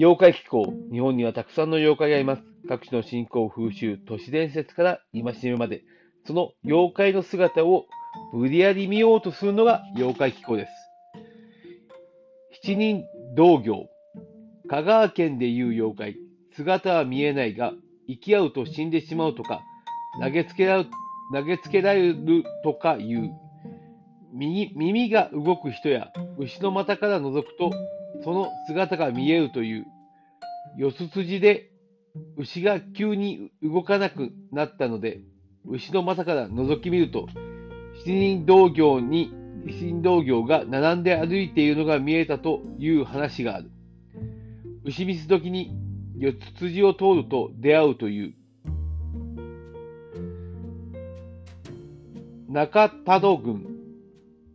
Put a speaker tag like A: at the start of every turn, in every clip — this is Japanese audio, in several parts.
A: 妖怪気候。日本にはたくさんの妖怪がいます。各地の信仰、風習、都市伝説から戒めまで、その妖怪の姿を無理やり見ようとするのが妖怪気候です。七人道行。香川県でいう妖怪。姿は見えないが、生き合うと死んでしまうとか、投げつけられる投げつけられるとかいう耳が動く人や牛の股から覗くとその姿が見えるという四つ筋で牛が急に動かなくなったので牛の股から覗き見ると七人道行に七人道行が並んで歩いているのが見えたという話がある。牛水時に四つ筋を通ると出会うという。中多度郡、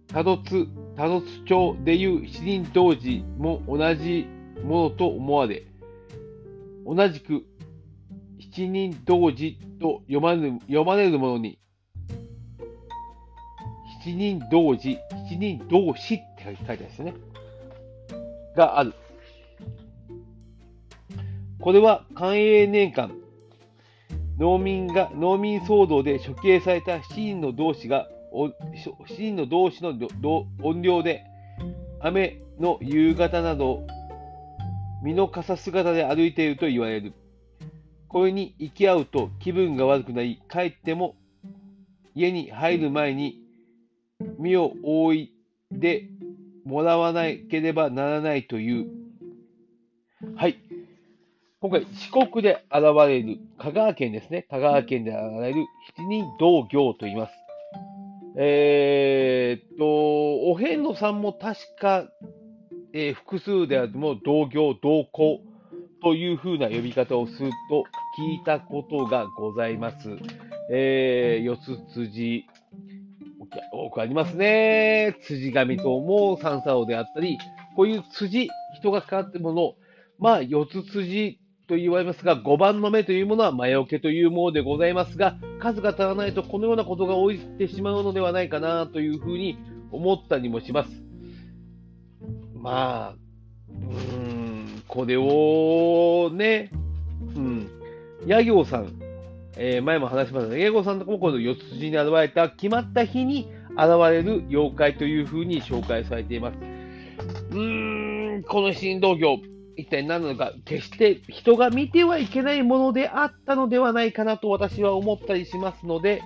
A: 多度津、多度津町でいう七人同時も同じものと思われ、同じく七人同時と読まれる読まれるものに、七人同時、七人同士って書いてあるんですね。がある。これは寛永年間農民が、農民騒動で処刑された7人の同士が、7人の同士の音量で、雨の夕方など、身の傘姿で歩いていると言われる。これに行き合うと気分が悪くなり、帰っても家に入る前に身を覆いでもらわなければならないという。はい。今回、四国で現れる、香川県ですね。香川県で現れる七人道行と言います。えー、っと、お遍路さんも確か、えー、複数であるとも道行、道行というふうな呼び方をすると聞いたことがございます。えー、四つ辻、多くありますね。辻神とも三叉であったり、こういう辻、人が関わってもの、まあ、四つ辻と言われますが、5番の目というものは魔除けというものでございますが、数が足らないとこのようなことが起きてしまうのではないかなというふうに思ったりもします。まあ、うーん、これをね、うん、ヤ行さん、えー、前も話しましたが、ヤ行さんとかもこの四つ筋に現れた決まった日に現れる妖怪というふうに紹介されています。うーん、この新道教、一体何なのか、決して人が見てはいけないものであったのではないかなと私は思ったりしますので、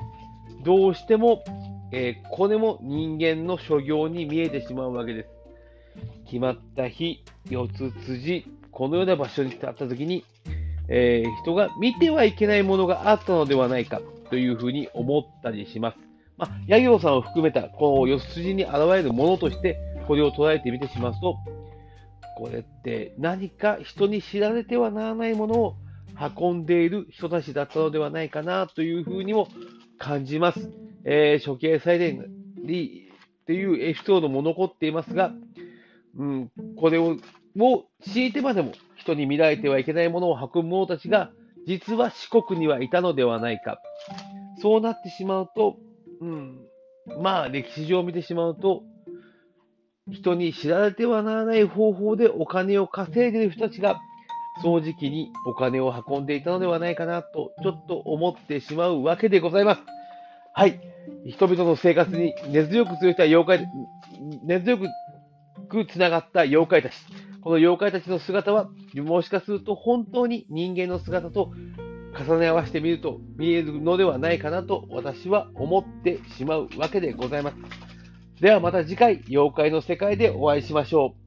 A: どうしても、えー、これも人間の所業に見えてしまうわけです。決まった日、四つ辻、このような場所に立ったときに、えー、人が見てはいけないものがあったのではないかというふうに思ったりします。まあ、ヤギさんを含めたこの四つ辻に現れるものとして、これを捉えてみてしまうと、これって何か人に知られてはならないものを運んでいる人たちだったのではないかなというふうにも感じます。えー、処刑祭殿というエピソードも残っていますが、うん、これをを強いてまでも人に見られてはいけないものを運ぶ者たちが実は四国にはいたのではないか。そうなってしまうと、うん、まあ歴史上見てしまうと、人に知られてはならない方法でお金を稼いでいる人たちが、掃除機にお金を運んでいたのではないかなと、ちょっと思ってしまうわけでございます。はい。人々の生活に根強く通じた妖怪、根強くつながった妖怪たち。この妖怪たちの姿は、もしかすると本当に人間の姿と重ね合わせてみると見えるのではないかなと私は思ってしまうわけでございます。ではまた次回、妖怪の世界でお会いしましょう。